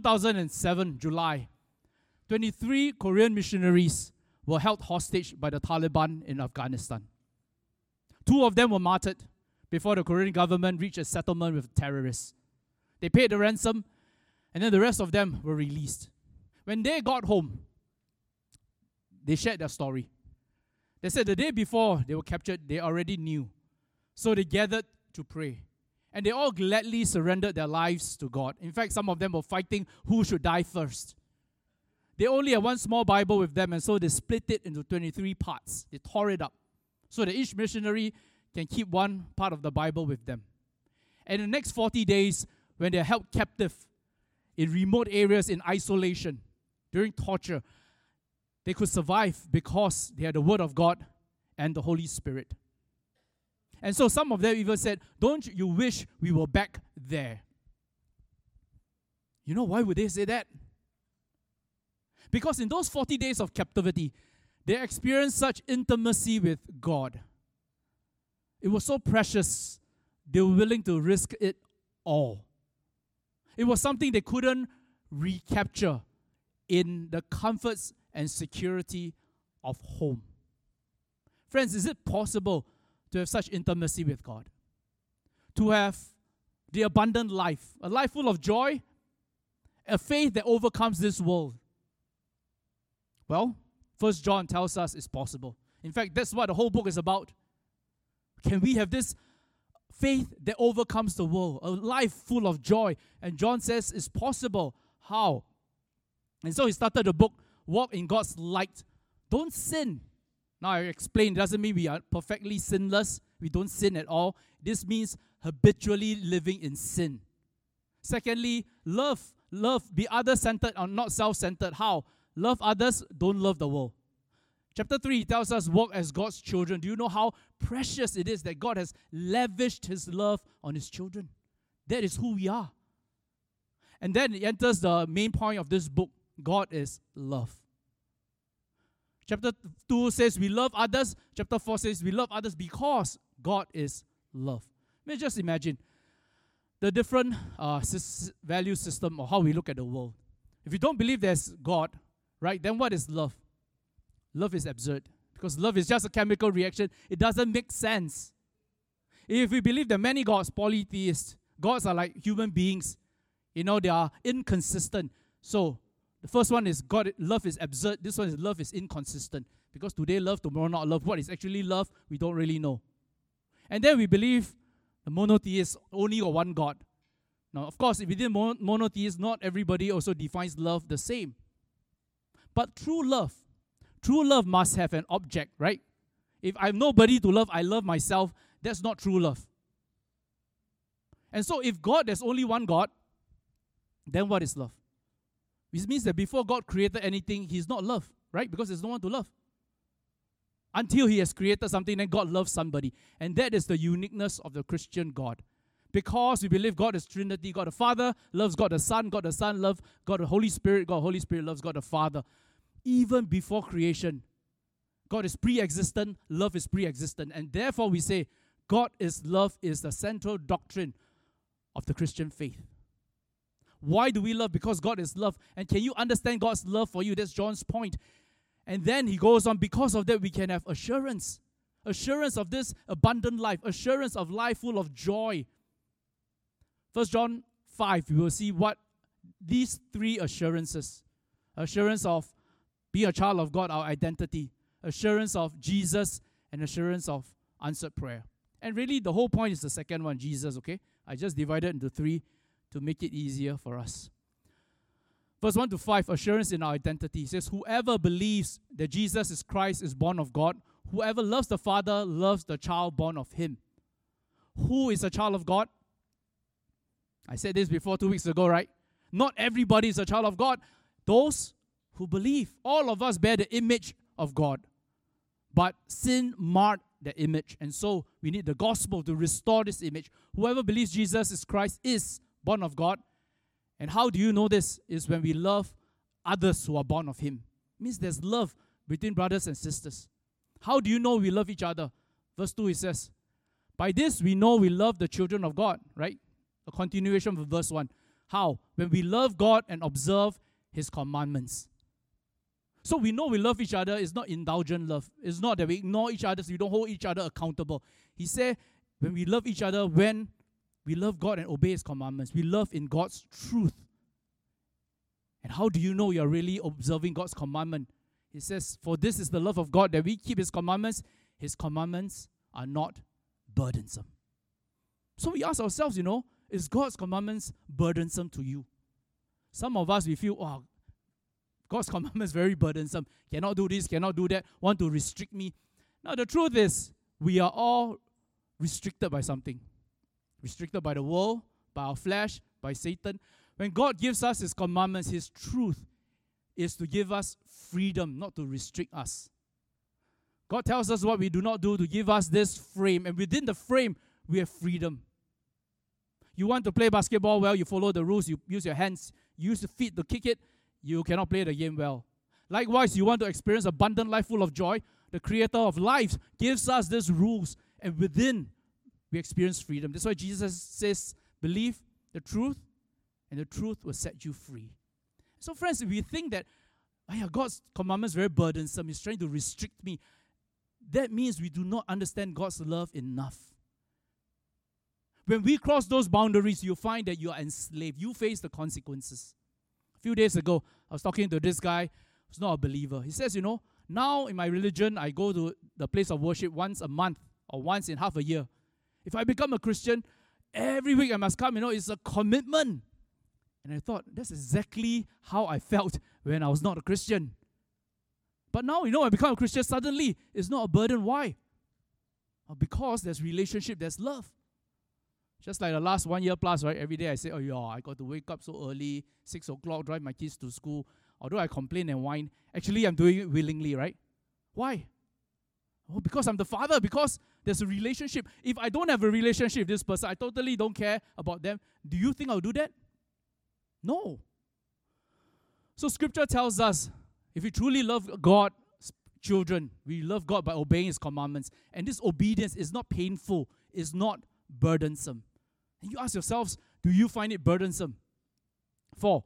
2007, July, 23 Korean missionaries were held hostage by the Taliban in Afghanistan. Two of them were martyred before the Korean government reached a settlement with terrorists. They paid the ransom, and then the rest of them were released. When they got home, they shared their story. They said the day before they were captured, they already knew. So they gathered to pray. And they all gladly surrendered their lives to God. In fact, some of them were fighting who should die first. They only had one small Bible with them, and so they split it into 23 parts. They tore it up so that each missionary can keep one part of the Bible with them. And in the next 40 days, when they're held captive in remote areas in isolation during torture, they could survive because they had the Word of God and the Holy Spirit. And so some of them even said, Don't you wish we were back there? You know why would they say that? Because in those 40 days of captivity, they experienced such intimacy with God. It was so precious, they were willing to risk it all. It was something they couldn't recapture in the comforts and security of home. Friends, is it possible to have such intimacy with God? To have the abundant life, a life full of joy, a faith that overcomes this world. Well, First John tells us it's possible. In fact, that's what the whole book is about. Can we have this faith that overcomes the world, a life full of joy? And John says it's possible. How? And so he started the book, Walk in God's Light. Don't sin. Now, I explained, it doesn't mean we are perfectly sinless. We don't sin at all. This means habitually living in sin. Secondly, love. Love. Be other centered or not self centered. How? Love others, don't love the world. Chapter 3 tells us, Walk as God's children. Do you know how precious it is that God has lavished His love on His children? That is who we are. And then it enters the main point of this book God is love. Chapter 2 says we love others. Chapter 4 says we love others because God is love. Let me just imagine the different uh, value system or how we look at the world. If you don't believe there's God, right, then what is love? Love is absurd because love is just a chemical reaction. It doesn't make sense. If we believe that many gods, polytheists, gods are like human beings, you know, they are inconsistent. So the first one is God, love is absurd. This one is love is inconsistent. Because today love, tomorrow not love. What is actually love, we don't really know. And then we believe the monotheist only got one God. Now, of course, within mon- not everybody also defines love the same. But true love, true love must have an object, right? If I have nobody to love, I love myself, that's not true love. And so, if God, there's only one God, then what is love? Which means that before God created anything, He's not love, right? Because there's no one to love. Until He has created something, then God loves somebody. And that is the uniqueness of the Christian God. Because we believe God is Trinity, God the Father loves God the Son, God the Son loves God the Holy Spirit, God the Holy Spirit loves God the Father. Even before creation, God is pre existent, love is pre existent. And therefore, we say God is love is the central doctrine of the Christian faith. Why do we love? Because God is love. And can you understand God's love for you? That's John's point. And then he goes on, because of that, we can have assurance. Assurance of this abundant life, assurance of life full of joy. First John 5, we will see what these three assurances assurance of being a child of God, our identity, assurance of Jesus, and assurance of answered prayer. And really, the whole point is the second one, Jesus, okay? I just divided into three to make it easier for us. Verse 1 to 5, assurance in our identity It says, Whoever believes that Jesus is Christ is born of God, whoever loves the Father loves the child born of him. Who is a child of God? I said this before two weeks ago, right? Not everybody is a child of God. Those who believe, all of us bear the image of God. But sin marred the image. And so we need the gospel to restore this image. Whoever believes Jesus is Christ is born of God. And how do you know this? Is when we love others who are born of Him. It means there's love between brothers and sisters. How do you know we love each other? Verse 2 it says, By this we know we love the children of God, right? A continuation of verse 1. How? When we love God and observe His commandments. So we know we love each other. It's not indulgent love. It's not that we ignore each other, so we don't hold each other accountable. He said, when we love each other, when we love God and obey His commandments, we love in God's truth. And how do you know you're really observing God's commandment? He says, For this is the love of God that we keep His commandments. His commandments are not burdensome. So we ask ourselves, you know, is God's commandments burdensome to you? Some of us, we feel, oh, God's commandments very burdensome. Cannot do this, cannot do that, want to restrict me. Now, the truth is, we are all restricted by something. Restricted by the world, by our flesh, by Satan. When God gives us His commandments, His truth is to give us freedom, not to restrict us. God tells us what we do not do to give us this frame, and within the frame, we have freedom. You want to play basketball well, you follow the rules, you use your hands, you use your feet to kick it, you cannot play the game well. Likewise, you want to experience abundant life full of joy, the creator of life gives us these rules, and within we experience freedom. That's why Jesus says, believe the truth, and the truth will set you free. So, friends, if we think that oh yeah, God's commandments very burdensome, He's trying to restrict me, that means we do not understand God's love enough. When we cross those boundaries, you find that you are enslaved. You face the consequences. A few days ago, I was talking to this guy who's not a believer. He says, You know, now in my religion, I go to the place of worship once a month or once in half a year. If I become a Christian, every week I must come, you know, it's a commitment. And I thought, that's exactly how I felt when I was not a Christian. But now, you know, I become a Christian, suddenly it's not a burden. Why? Because there's relationship, there's love. Just like the last one year plus, right? Every day I say, oh yeah, I got to wake up so early, six o'clock, drive my kids to school. Although I complain and whine, actually I'm doing it willingly, right? Why? Oh, because I'm the father, because there's a relationship. If I don't have a relationship with this person, I totally don't care about them. Do you think I'll do that? No. So scripture tells us if we truly love God, children, we love God by obeying his commandments. And this obedience is not painful, it's not burdensome. And you ask yourselves, do you find it burdensome? For,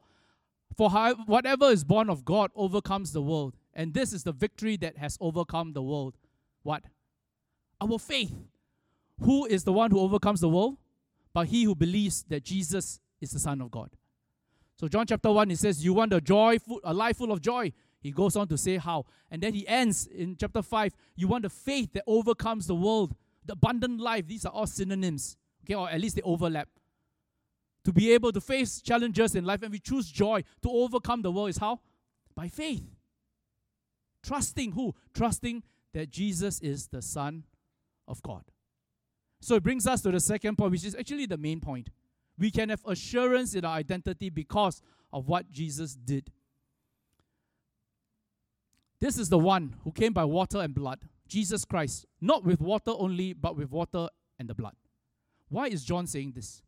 for whatever is born of God overcomes the world. And this is the victory that has overcome the world. What? Our faith. Who is the one who overcomes the world? But he who believes that Jesus is the Son of God. So John chapter 1, he says, You want a joy, a life full of joy. He goes on to say how. And then he ends in chapter 5, you want the faith that overcomes the world, the abundant life. These are all synonyms okay, or at least they overlap. To be able to face challenges in life and we choose joy to overcome the world is how? By faith. Trusting who? Trusting that Jesus is the Son of God. So it brings us to the second point, which is actually the main point. We can have assurance in our identity because of what Jesus did. This is the one who came by water and blood, Jesus Christ, not with water only, but with water and the blood. Why is John saying this?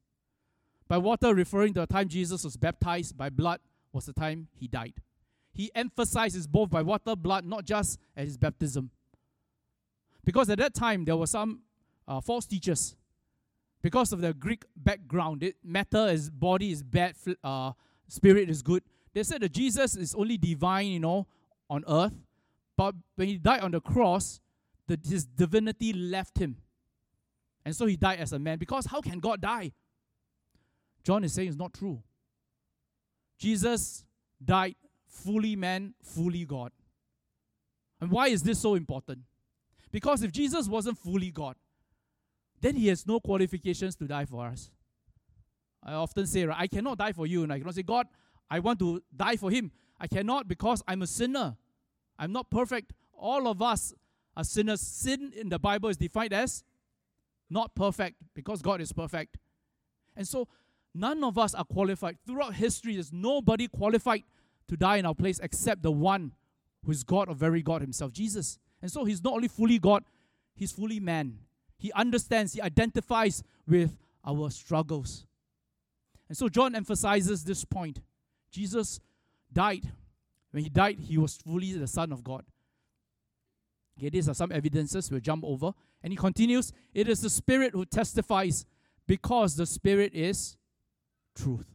By water, referring to the time Jesus was baptized, by blood was the time he died. He emphasizes both by water, blood, not just at his baptism. Because at that time, there were some uh, false teachers. Because of their Greek background, it, matter is body is bad, uh, spirit is good. They said that Jesus is only divine, you know, on earth. But when he died on the cross, the, his divinity left him. And so he died as a man. Because how can God die? John is saying it's not true. Jesus died fully man, fully God. And why is this so important? Because if Jesus wasn't fully God, then he has no qualifications to die for us. I often say, right, I cannot die for you. And I cannot say, God, I want to die for him. I cannot because I'm a sinner. I'm not perfect. All of us are sinners. Sin in the Bible is defined as not perfect because God is perfect. And so none of us are qualified. Throughout history, there's nobody qualified to die in our place except the one who is God or very God himself, Jesus. And so he's not only fully God, he's fully man. He understands, he identifies with our struggles. And so John emphasizes this point. Jesus died. When he died, he was fully the Son of God. Okay, these are some evidences we'll jump over. And he continues, it is the Spirit who testifies because the Spirit is truth.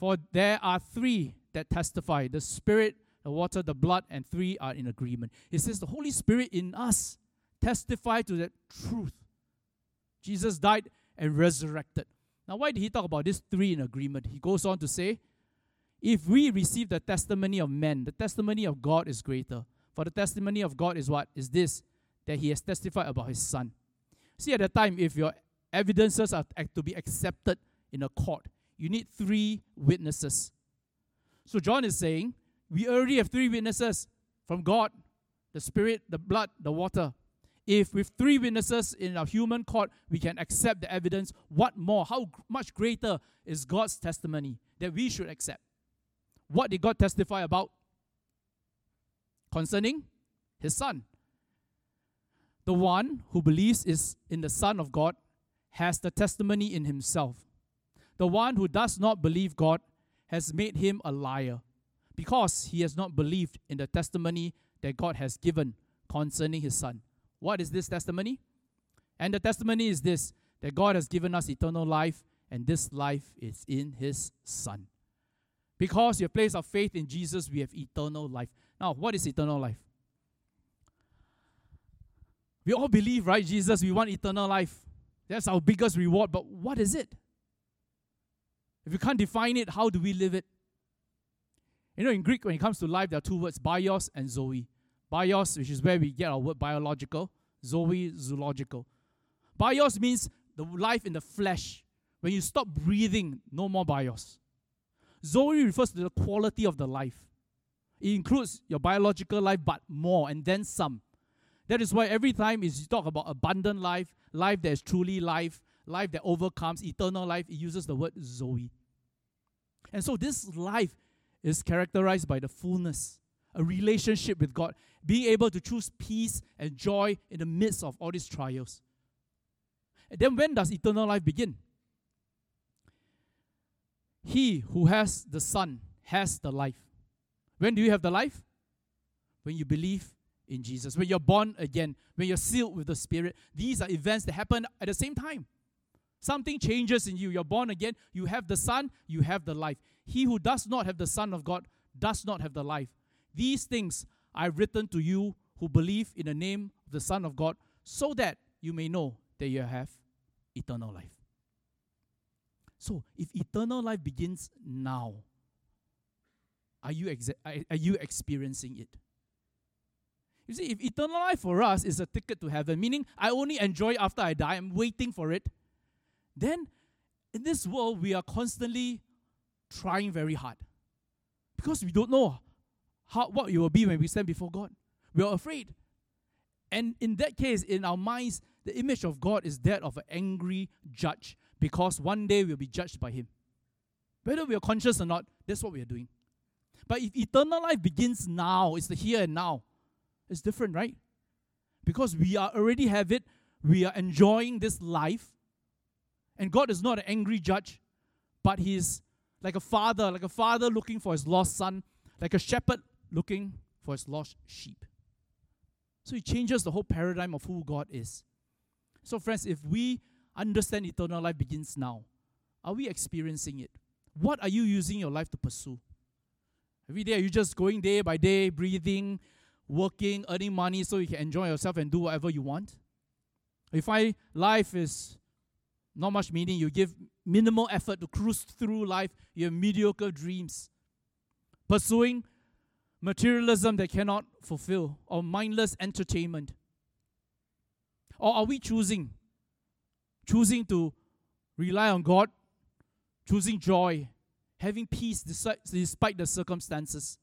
For there are three that testify the Spirit, the water, the blood, and three are in agreement. It says the Holy Spirit in us testify to that truth. Jesus died and resurrected. Now, why did he talk about this three in agreement? He goes on to say, if we receive the testimony of men, the testimony of God is greater. For the testimony of God is what? Is this, that he has testified about his son. See, at the time, if your evidences are to be accepted in a court, you need three witnesses. So John is saying, we already have three witnesses from God the Spirit, the blood, the water. If with three witnesses in a human court we can accept the evidence, what more? How much greater is God's testimony that we should accept? What did God testify about? Concerning his son. The one who believes is in the Son of God has the testimony in himself. The one who does not believe God has made him a liar because he has not believed in the testimony that God has given concerning his son. What is this testimony? And the testimony is this that God has given us eternal life, and this life is in his son. Because you have placed our faith in Jesus, we have eternal life. Now, what is eternal life? We all believe, right, Jesus, we want eternal life. That's our biggest reward, but what is it? If you can't define it, how do we live it? You know, in Greek, when it comes to life, there are two words, bios and zoe. Bios, which is where we get our word biological, zoe, zoological. Bios means the life in the flesh. When you stop breathing, no more bios. Zoe refers to the quality of the life. It includes your biological life, but more, and then some. That is why every time you talk about abundant life, life that is truly life, life that overcomes eternal life, it uses the word Zoe. And so this life is characterized by the fullness, a relationship with God, being able to choose peace and joy in the midst of all these trials. And then when does eternal life begin? He who has the Son has the life. When do you have the life? When you believe in Jesus, when you're born again, when you're sealed with the Spirit. These are events that happen at the same time. Something changes in you. You're born again. You have the Son, you have the life. He who does not have the Son of God does not have the life. These things I've written to you who believe in the name of the Son of God, so that you may know that you have eternal life. So, if eternal life begins now, are you, exa- are you experiencing it? You see, if eternal life for us is a ticket to heaven, meaning I only enjoy after I die, I'm waiting for it, then in this world we are constantly trying very hard because we don't know how, what it will be when we stand before God. We are afraid. And in that case, in our minds, the image of God is that of an angry judge because one day we'll be judged by Him. Whether we are conscious or not, that's what we are doing. But if eternal life begins now, it's the here and now, it's different, right? Because we are already have it, we are enjoying this life, and God is not an angry judge, but He is like a father, like a father looking for his lost son, like a shepherd looking for his lost sheep. So He changes the whole paradigm of who God is. So, friends, if we understand eternal life begins now, are we experiencing it? What are you using your life to pursue? Every day, are you just going day by day, breathing, working, earning money so you can enjoy yourself and do whatever you want? If I life is not much meaning, you give minimal effort to cruise through life, you have mediocre dreams. Pursuing materialism that cannot fulfill, or mindless entertainment. Or are we choosing? Choosing to rely on God, choosing joy, having peace despite the circumstances.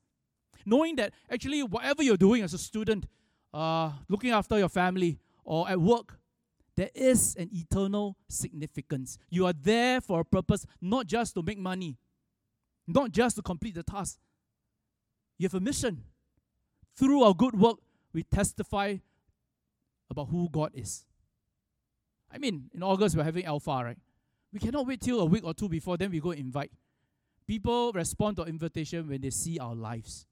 Knowing that actually, whatever you're doing as a student, uh, looking after your family, or at work, there is an eternal significance. You are there for a purpose, not just to make money, not just to complete the task. You have a mission. Through our good work, we testify about who God is. I mean, in August, we're having Alpha, right? We cannot wait till a week or two before, then we go invite. People respond to invitation when they see our lives.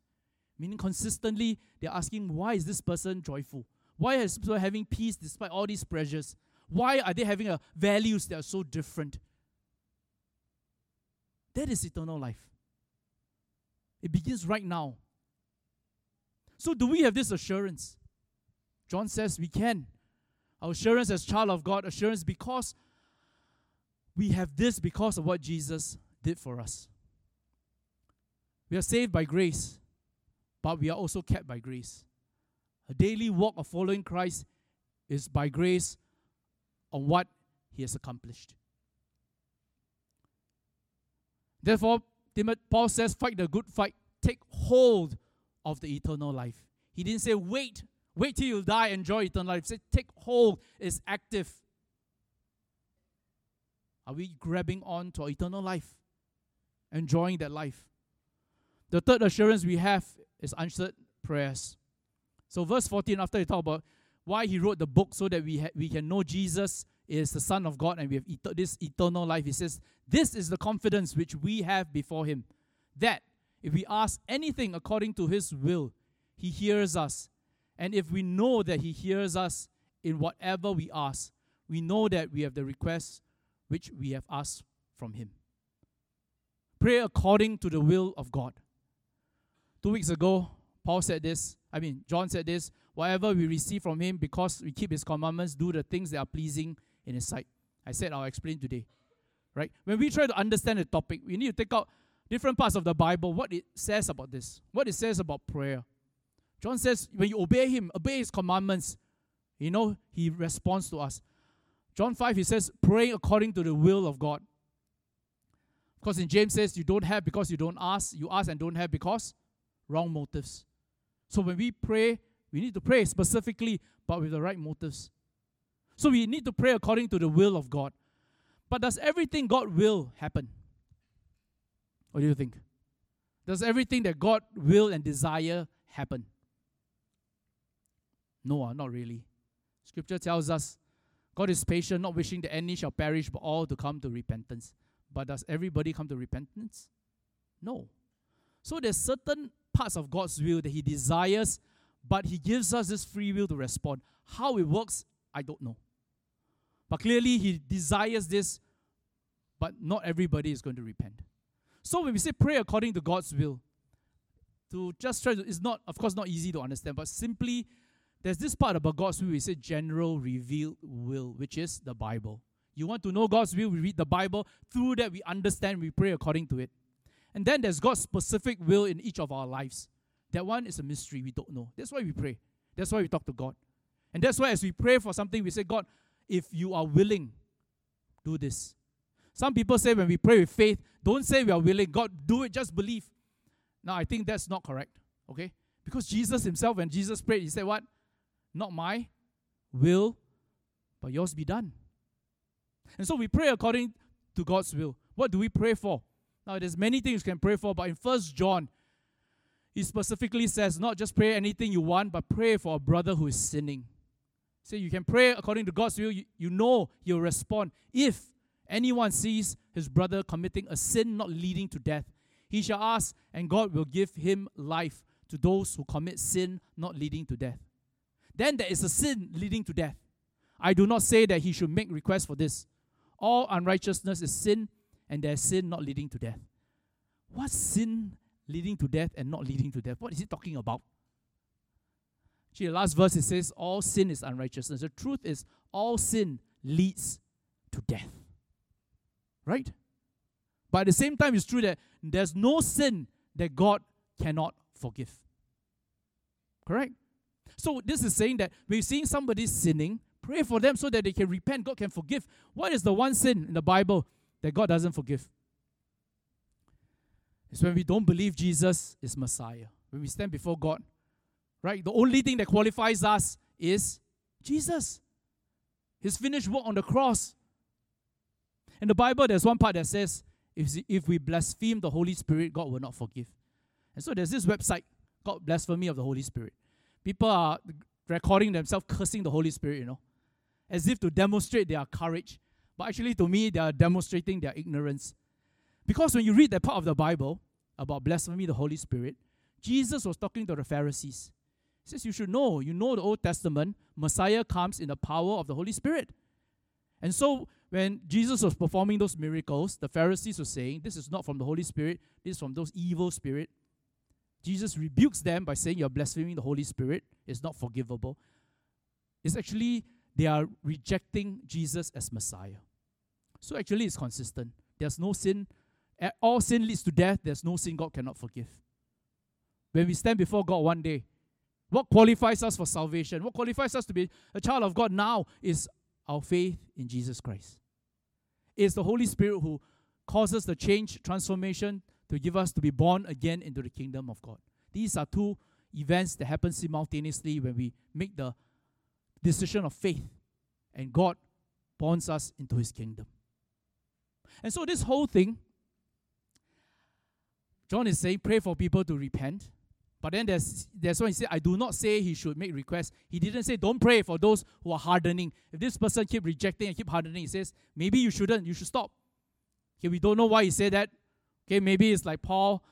Meaning, consistently, they're asking, why is this person joyful? Why is people having peace despite all these pressures? Why are they having a values that are so different? That is eternal life. It begins right now. So, do we have this assurance? John says we can. Our assurance as child of God, assurance because we have this because of what Jesus did for us. We are saved by grace, but we are also kept by grace. A daily walk of following Christ is by grace on what he has accomplished. Therefore, Paul says, fight the good fight, take hold of the eternal life. He didn't say, wait, wait till you die, enjoy eternal life. He said, take hold, it's active. Are we grabbing on to our eternal life? Enjoying that life? The third assurance we have is answered prayers. So, verse 14, after he talk about why he wrote the book so that we, ha- we can know Jesus is the Son of God and we have et- this eternal life, he says, This is the confidence which we have before him, that if we ask anything according to his will, he hears us. And if we know that he hears us in whatever we ask, we know that we have the request which we have asked from him. Pray according to the will of God. Two weeks ago, Paul said this. I mean, John said this. Whatever we receive from him, because we keep his commandments, do the things that are pleasing in his sight. I said I'll explain today. Right? When we try to understand the topic, we need to take out different parts of the Bible, what it says about this, what it says about prayer. John says, when you obey him, obey his commandments, you know, he responds to us. John 5, he says, praying according to the will of God. Of course, in James says, you don't have because you don't ask. You ask and don't have because wrong motives. So when we pray, we need to pray specifically, but with the right motives. So we need to pray according to the will of God. But does everything God will happen? What do you think? Does everything that God will and desire happen? No, uh, not really. Scripture tells us God is patient, not wishing that any shall perish, but all to come to repentance. But does everybody come to repentance? No. So there's certain parts of God's will that He desires, but He gives us this free will to respond. How it works, I don't know. But clearly, He desires this, but not everybody is going to repent. So when we say pray according to God's will, to just try to, it's not, of course, not easy to understand, but simply there's this part about God's will, we say general revealed will, which is the Bible. You want to know God's will, we read the Bible. Through that, we understand, we pray according to it. And then there's God's specific will in each of our lives. That one is a mystery we don't know. That's why we pray. That's why we talk to God. And that's why as we pray for something, we say, God, if you are willing, do this. Some people say when we pray with faith, don't say we are willing. God, do it, just believe. Now, I think that's not correct. Okay? Because Jesus himself, when Jesus prayed, he said, What? Not my will, but yours be done. And so we pray according to God's will. What do we pray for? Now, there's many things you can pray for, but in First John, he specifically says, not just pray anything you want, but pray for a brother who is sinning. So you can pray according to God's will. You, you know he'll respond. If anyone sees his brother committing a sin not leading to death, he shall ask, and God will give him life to those who commit sin not leading to death. Then there is a sin leading to death. I do not say that he should make request for this. All unrighteousness is sin, and there's sin not leading to death. What sin leading to death and not leading to death? What is he talking about? See, the last verse it says, All sin is unrighteousness. The truth is, all sin leads to death. Right? But at the same time, it's true that there's no sin that God cannot forgive. Correct? So this is saying that you're seeing somebody sinning, pray for them so that they can repent. God can forgive. What is the one sin in the Bible that God doesn't forgive? It's when we don't believe Jesus is Messiah. When we stand before God Right? The only thing that qualifies us is Jesus. His finished work on the cross. In the Bible, there's one part that says, if, if we blaspheme the Holy Spirit, God will not forgive. And so there's this website called Blasphemy of the Holy Spirit. People are recording themselves cursing the Holy Spirit, you know, as if to demonstrate their courage. But actually, to me, they are demonstrating their ignorance. Because when you read that part of the Bible about blasphemy the Holy Spirit, Jesus was talking to the Pharisees. He says, You should know, you know the Old Testament, Messiah comes in the power of the Holy Spirit. And so when Jesus was performing those miracles, the Pharisees were saying, This is not from the Holy Spirit, this is from those evil spirit. Jesus rebukes them by saying, You're blaspheming the Holy Spirit. It's not forgivable. It's actually, they are rejecting Jesus as Messiah. So actually, it's consistent. There's no sin. All sin leads to death. There's no sin God cannot forgive. When we stand before God one day, what qualifies us for salvation? What qualifies us to be a child of God now is our faith in Jesus Christ. It's the Holy Spirit who causes the change, transformation to give us to be born again into the kingdom of God. These are two events that happen simultaneously when we make the decision of faith and God bonds us into his kingdom. And so, this whole thing, John is saying, pray for people to repent. But then there's, there's when he said, I do not say he should make requests. He didn't say, don't pray for those who are hardening. If this person keep rejecting and keep hardening, he says, maybe you shouldn't, you should stop. Okay, we don't know why he said that. Okay, maybe it's like Paul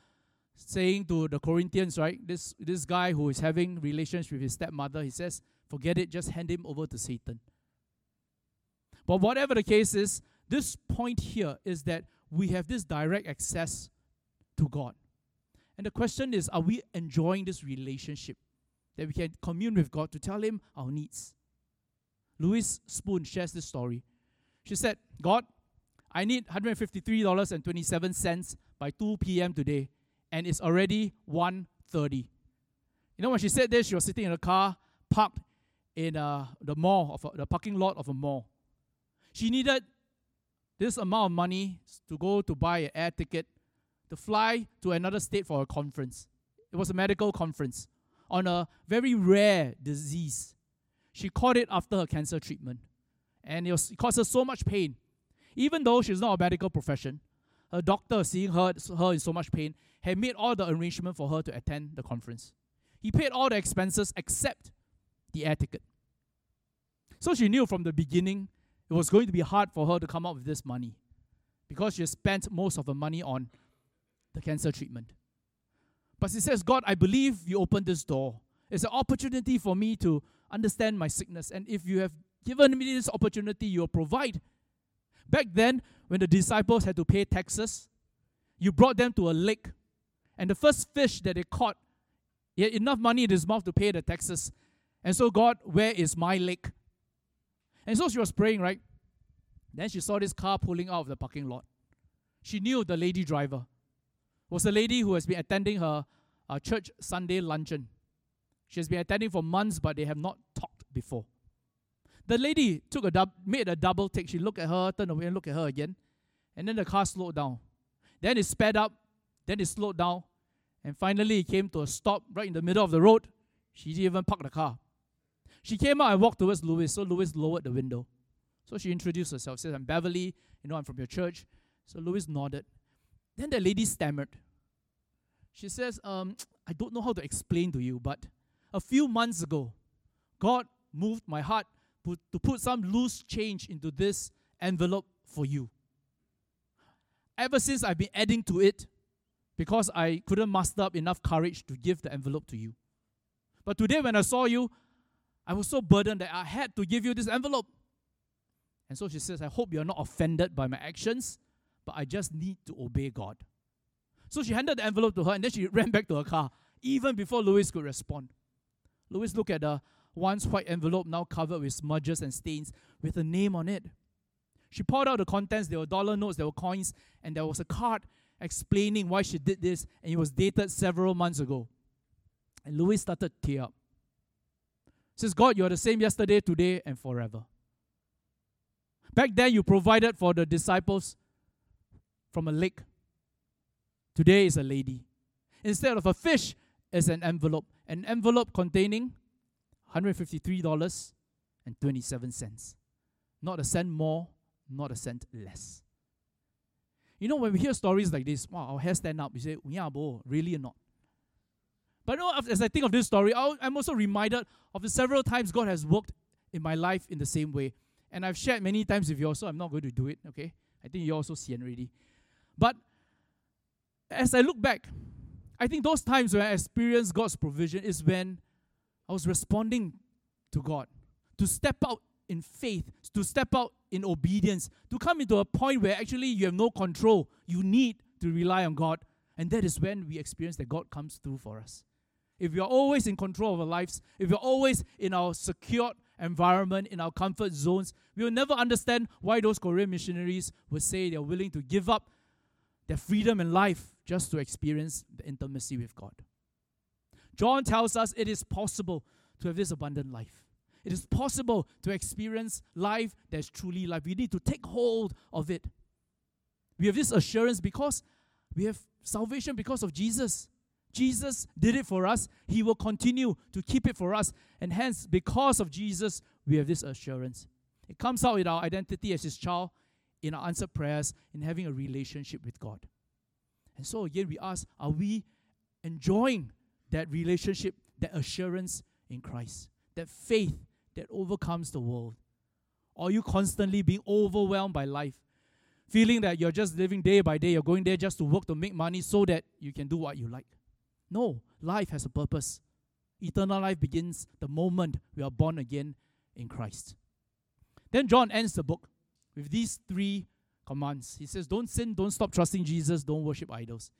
saying to the Corinthians, right? This, this guy who is having relations with his stepmother, he says, forget it, just hand him over to Satan. But whatever the case is, this point here is that we have this direct access to God. And the question is are we enjoying this relationship that we can commune with God to tell Him our needs? Louise Spoon shares this story. She said, God, I need $153.27 by 2 p.m. today, and it's already 1.30. You know, when she said this, she was sitting in a car parked in uh, the mall, of a, the parking lot of a mall. She needed this amount of money to go to buy an air ticket to fly to another state for a conference. It was a medical conference on a very rare disease. She caught it after her cancer treatment, and it, was, it caused her so much pain. Even though she's not a medical profession, her doctor, seeing her, her in so much pain, had made all the arrangement for her to attend the conference. He paid all the expenses except the air ticket. So she knew from the beginning it was going to be hard for her to come up with this money because she spent most of her money on the cancer treatment. But she says, God, I believe you opened this door. It's an opportunity for me to understand my sickness. And if you have given me this opportunity, you'll provide. Back then, when the disciples had to pay taxes, you brought them to a lake. And the first fish that they caught, he had enough money in his mouth to pay the taxes. And so, God, where is my lake? And so she was praying, right? Then she saw this car pulling out of the parking lot. She knew the lady driver was a lady who has been attending her uh, church Sunday luncheon. She has been attending for months, but they have not talked before. The lady took a dub, made a double take. She looked at her, turned away, and looked at her again, and then the car slowed down. Then it sped up, then it slowed down, and finally it came to a stop right in the middle of the road. She didn't even park the car. She came out and walked towards Louis, so Louis lowered the window. So she introduced herself, says, I'm Beverly, you know, I'm from your church. So Louis nodded. Then the lady stammered. She says, um, I don't know how to explain to you, but a few months ago, God moved my heart to put some loose change into this envelope for you. Ever since I've been adding to it because I couldn't muster up enough courage to give the envelope to you. But today, when I saw you, I was so burdened that I had to give you this envelope. And so she says, I hope you're not offended by my actions but I just need to obey God. So she handed the envelope to her and then she ran back to her car, even before Louis could respond. Louis looked at the once white envelope now covered with smudges and stains with a name on it. She poured out the contents. There were dollar notes, there were coins, and there was a card explaining why she did this, and it was dated several months ago. And Louis started to tear up. Says, God, you're the same yesterday, today, and forever. Back then, you provided for the disciples from a lake. Today is a lady. Instead of a fish, is an envelope. An envelope containing $153.27. Not a cent more, not a cent less. You know, when we hear stories like this, wow, our hair stand up. We say, yeah, bo, really or not? But as I think of this story, I'm also reminded of the several times God has worked in my life in the same way. And I've shared many times with you, so I'm not going to do it, okay? I think you also see it already. But as I look back, I think those times when I experienced God's provision is when I was responding to God to step out in faith, to step out in obedience, to come into a point where actually you have no control. You need to rely on God. And that is when we experience that God comes through for us. If we are always in control of our lives, if we're always in our secured environment, in our comfort zones, we will never understand why those Korean missionaries would say they're willing to give up their freedom and life just to experience the intimacy with God. John tells us it is possible to have this abundant life. It is possible to experience life that's truly life. We need to take hold of it. We have this assurance because we have salvation because of Jesus. Jesus did it for us. He will continue to keep it for us. And hence, because of Jesus, we have this assurance. It comes out in our identity as His child, in our answered prayers, in having a relationship with God. And so, again, we ask are we enjoying that relationship, that assurance in Christ, that faith that overcomes the world? Or are you constantly being overwhelmed by life? Feeling that you're just living day by day, you're going there just to work to make money so that you can do what you like. No, life has a purpose. Eternal life begins the moment we are born again in Christ. Then John ends the book with these three commands. He says, Don't sin, don't stop trusting Jesus, don't worship idols.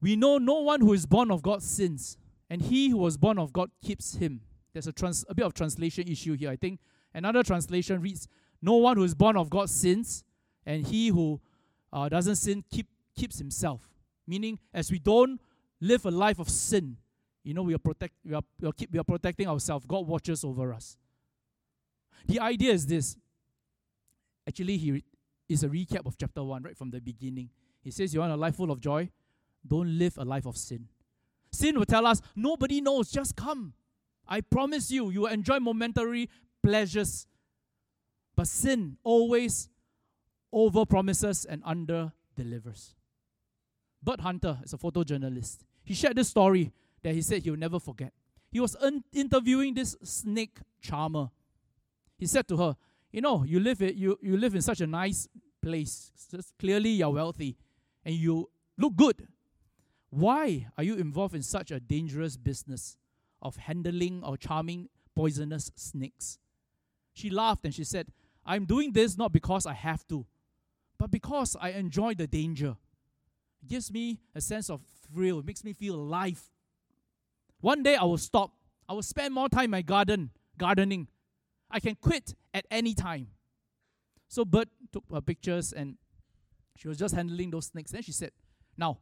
We know no one who is born of God sins, and he who was born of God keeps him. There's a, trans- a bit of translation issue here. I think another translation reads, No one who is born of God sins, and he who uh, doesn't sin keep, keeps himself. Meaning, as we don't live a life of sin, you know, we are, protect, we are, we are, keep, we are protecting ourselves. God watches over us. The idea is this. Actually, he is a recap of chapter 1 right from the beginning. He says, You want a life full of joy? Don't live a life of sin. Sin will tell us, Nobody knows, just come. I promise you, you will enjoy momentary pleasures. But sin always over promises and under delivers. Bert Hunter is a photojournalist. He shared this story that he said he'll never forget. He was un- interviewing this snake charmer. He said to her, You know, you live, it, you, you live in such a nice place. clearly, you're wealthy and you look good. Why are you involved in such a dangerous business of handling or charming poisonous snakes? She laughed and she said, I'm doing this not because I have to, but because I enjoy the danger. It gives me a sense of thrill, it makes me feel alive. One day I will stop. I will spend more time in my garden, gardening. I can quit at any time. So Bert took her pictures and she was just handling those snakes. Then she said, Now,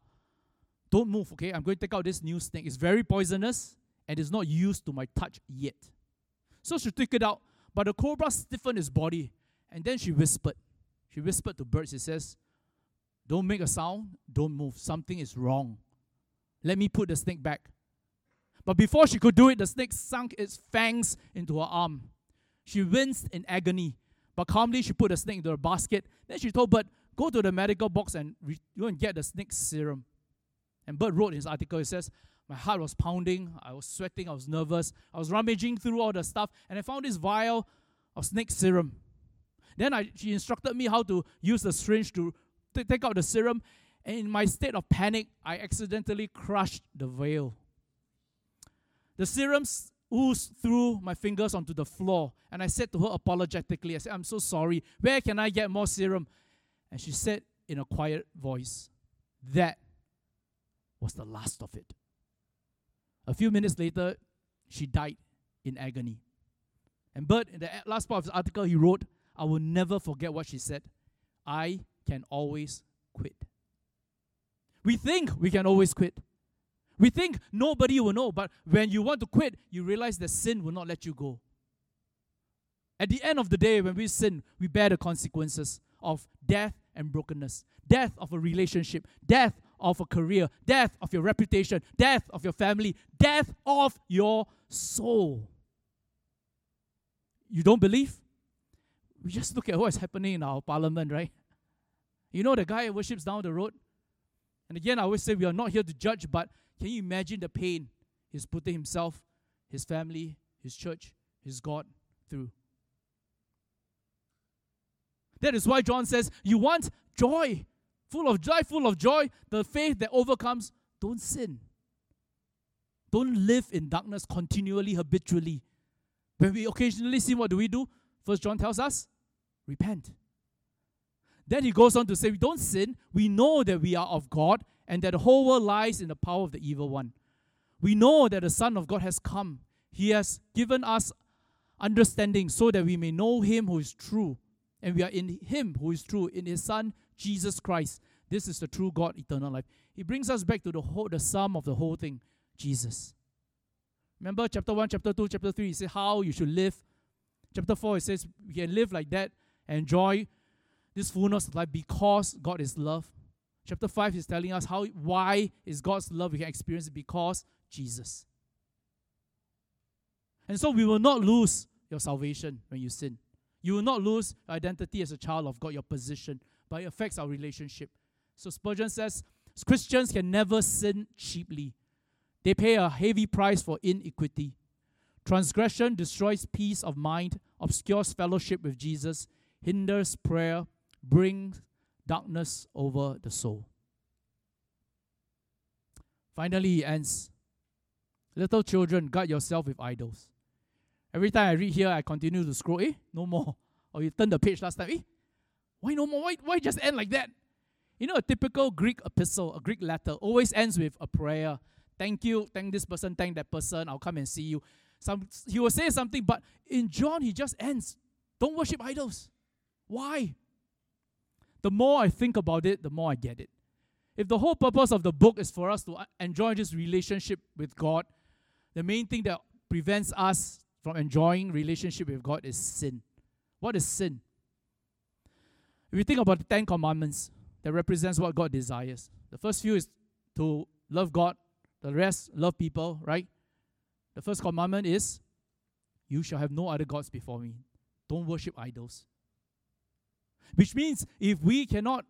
don't move, okay? I'm going to take out this new snake. It's very poisonous and it's not used to my touch yet. So she took it out, but the cobra stiffened its body. And then she whispered. She whispered to Bert, she says, don't make a sound. Don't move. Something is wrong. Let me put the snake back. But before she could do it, the snake sunk its fangs into her arm. She winced in agony, but calmly she put the snake into a basket. Then she told Bert, Go to the medical box and re- go and get the snake serum. And Bert wrote in his article, he says, My heart was pounding, I was sweating, I was nervous, I was rummaging through all the stuff, and I found this vial of snake serum. Then I, she instructed me how to use the syringe to to take out the serum, and in my state of panic, I accidentally crushed the vial. The serum oozed through my fingers onto the floor, and I said to her apologetically, I said, I'm so sorry. Where can I get more serum? And she said in a quiet voice, That was the last of it. A few minutes later, she died in agony. And Bert, in the last part of the article, he wrote, I will never forget what she said. I can always quit. We think we can always quit. We think nobody will know, but when you want to quit, you realize that sin will not let you go. At the end of the day, when we sin, we bear the consequences of death and brokenness death of a relationship, death of a career, death of your reputation, death of your family, death of your soul. You don't believe? We just look at what's happening in our parliament, right? You know the guy who worships down the road? And again, I always say we are not here to judge, but can you imagine the pain he's putting himself, his family, his church, his God through? That is why John says, You want joy, full of joy, full of joy, the faith that overcomes, don't sin. Don't live in darkness continually, habitually, When we occasionally sin, what do we do? First John tells us, repent. Then he goes on to say, we don't sin. We know that we are of God and that the whole world lies in the power of the evil one. We know that the Son of God has come. He has given us understanding so that we may know him who is true. And we are in him who is true, in his Son, Jesus Christ. This is the true God, eternal life. He brings us back to the whole, the sum of the whole thing, Jesus. Remember chapter 1, chapter 2, chapter 3, he says how you should live. Chapter 4, it says we can live like that enjoy this fullness of life because God is love. Chapter 5 is telling us how why is God's love we can experience it because Jesus. And so we will not lose your salvation when you sin. You will not lose your identity as a child of God, your position, but it affects our relationship. So Spurgeon says Christians can never sin cheaply. They pay a heavy price for iniquity. Transgression destroys peace of mind, obscures fellowship with Jesus, hinders prayer, brings darkness over the soul. Finally, he ends Little children, guard yourself with idols. Every time I read here, I continue to scroll. Eh, no more. Or you turn the page last time. Eh, why no more? Why, why just end like that? You know, a typical Greek epistle, a Greek letter, always ends with a prayer. Thank you, thank this person, thank that person. I'll come and see you. Some, he will say something, but in John, he just ends. Don't worship idols. Why? The more I think about it, the more I get it. If the whole purpose of the book is for us to uh, enjoy this relationship with God, the main thing that prevents us from enjoying relationship with God is sin. What is sin? If you think about the Ten Commandments, that represents what God desires. The first few is to love God, the rest, love people, right? The first commandment is, You shall have no other gods before me. Don't worship idols. Which means if we cannot,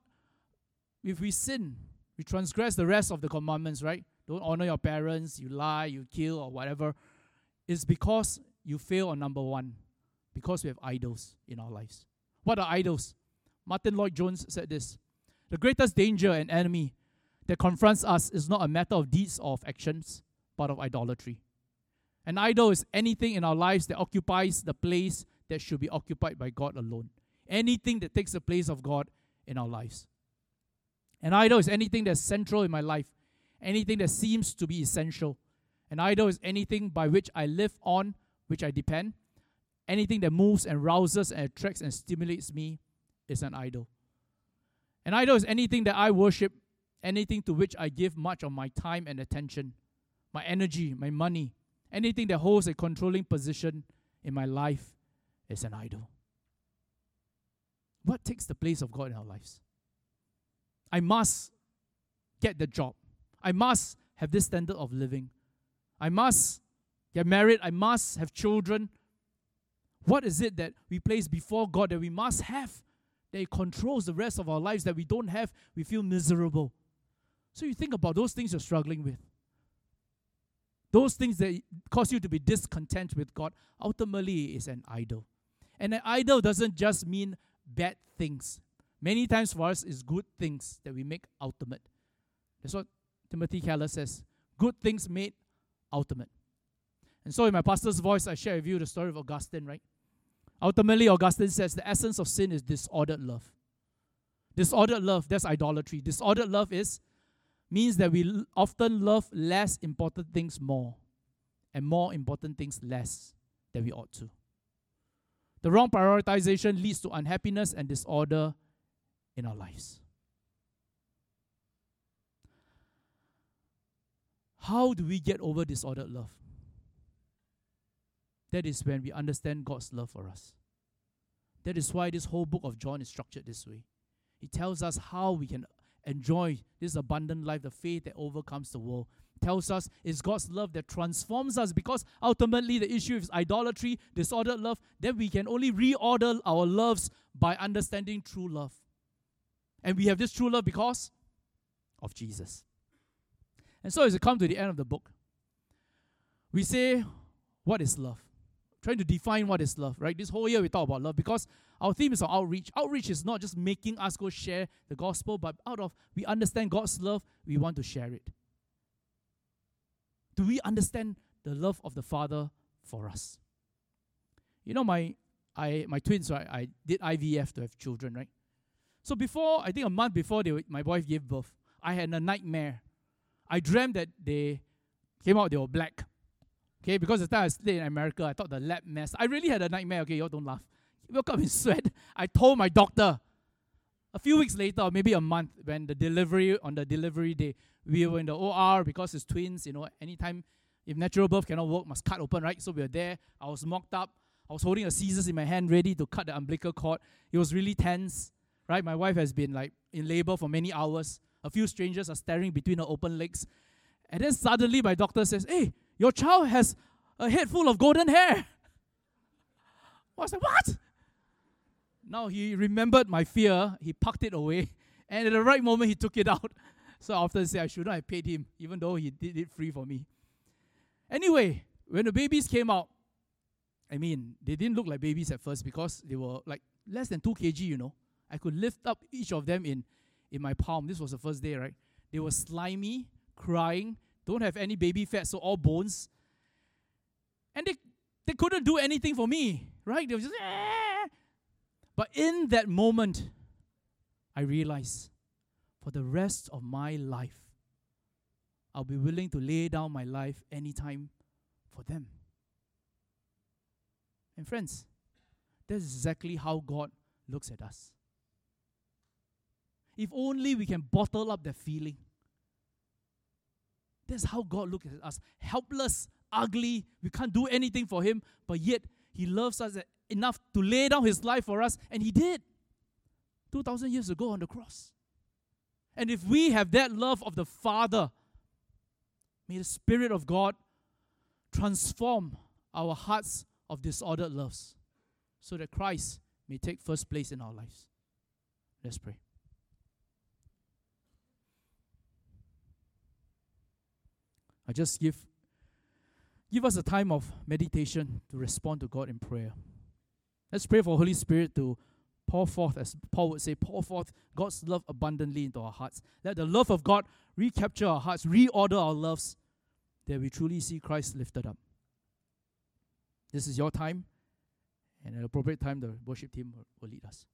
if we sin, we transgress the rest of the commandments, right? Don't honor your parents, you lie, you kill, or whatever. It's because you fail on number one, because we have idols in our lives. What are idols? Martyn Lloyd-Jones said this The greatest danger and enemy that confronts us is not a matter of deeds or of actions, but of idolatry. An idol is anything in our lives that occupies the place that should be occupied by God alone. Anything that takes the place of God in our lives. An idol is anything that's central in my life, anything that seems to be essential. An idol is anything by which I live on, which I depend. Anything that moves and rouses and attracts and stimulates me is an idol. An idol is anything that I worship, anything to which I give much of my time and attention, my energy, my money. Anything that holds a controlling position in my life is an idol. What takes the place of God in our lives? I must get the job. I must have this standard of living. I must get married. I must have children. What is it that we place before God that we must have that it controls the rest of our lives that we don't have? We feel miserable. So you think about those things you're struggling with. Those things that cause you to be discontent with God ultimately is an idol. And an idol doesn't just mean bad things. Many times for us, it's good things that we make ultimate. That's what Timothy Keller says. Good things made ultimate. And so, in my pastor's voice, I share with you the story of Augustine, right? Ultimately, Augustine says the essence of sin is disordered love. Disordered love, that's idolatry. Disordered love is means that we often love less important things more and more important things less than we ought to. The wrong prioritization leads to unhappiness and disorder in our lives. How do we get over disordered love? That is when we understand God's love for us. That is why this whole book of John is structured this way. It tells us how we can enjoy this abundant life, the faith that overcomes the world. Tells us it's God's love that transforms us because ultimately the issue is idolatry, disordered love. Then we can only reorder our loves by understanding true love. And we have this true love because of Jesus. And so as we come to the end of the book, we say, What is love? Trying to define what is love, right? This whole year we talk about love because our theme is on outreach. Outreach is not just making us go share the gospel, but out of we understand God's love, we want to share it. Do we understand the love of the Father for us? You know, my I my twins, right? I did IVF to have children, right? So before, I think a month before they, my wife gave birth, I had a nightmare. I dreamed that they came out, they were black. Okay, because the time I stayed in America, I thought the lab mess. I really had a nightmare. Okay, y'all don't laugh. woke up in sweat. I told my doctor. A few weeks later, or maybe a month, when the delivery on the delivery day, we were in the OR because it's twins. You know, anytime if natural birth cannot work, must cut open, right? So we were there. I was mocked up. I was holding a scissors in my hand, ready to cut the umbilical cord. It was really tense, right? My wife has been like in labor for many hours. A few strangers are staring between her open legs. And then suddenly my doctor says, Hey, your child has a head full of golden hair. I was like, What? Now he remembered my fear, he packed it away, and at the right moment he took it out. So I often say I should not have paid him, even though he did it free for me. Anyway, when the babies came out, I mean, they didn't look like babies at first because they were like less than 2 kg, you know. I could lift up each of them in, in my palm. This was the first day, right? They were slimy, crying, don't have any baby fat, so all bones. And they, they couldn't do anything for me, right? They were just, Aah! but in that moment, I realized for the rest of my life, I'll be willing to lay down my life anytime for them. And friends, that's exactly how God looks at us. If only we can bottle up that feeling. That's how God looks at us helpless, ugly, we can't do anything for Him, but yet He loves us enough to lay down His life for us, and He did 2,000 years ago on the cross. And if we have that love of the Father, may the Spirit of God transform our hearts of disordered loves so that Christ may take first place in our lives. Let's pray. I just give give us a time of meditation to respond to God in prayer. Let's pray for Holy Spirit to pour forth, as Paul would say, pour forth God's love abundantly into our hearts. Let the love of God recapture our hearts, reorder our loves, that we truly see Christ lifted up. This is your time, and at appropriate time, the worship team will lead us.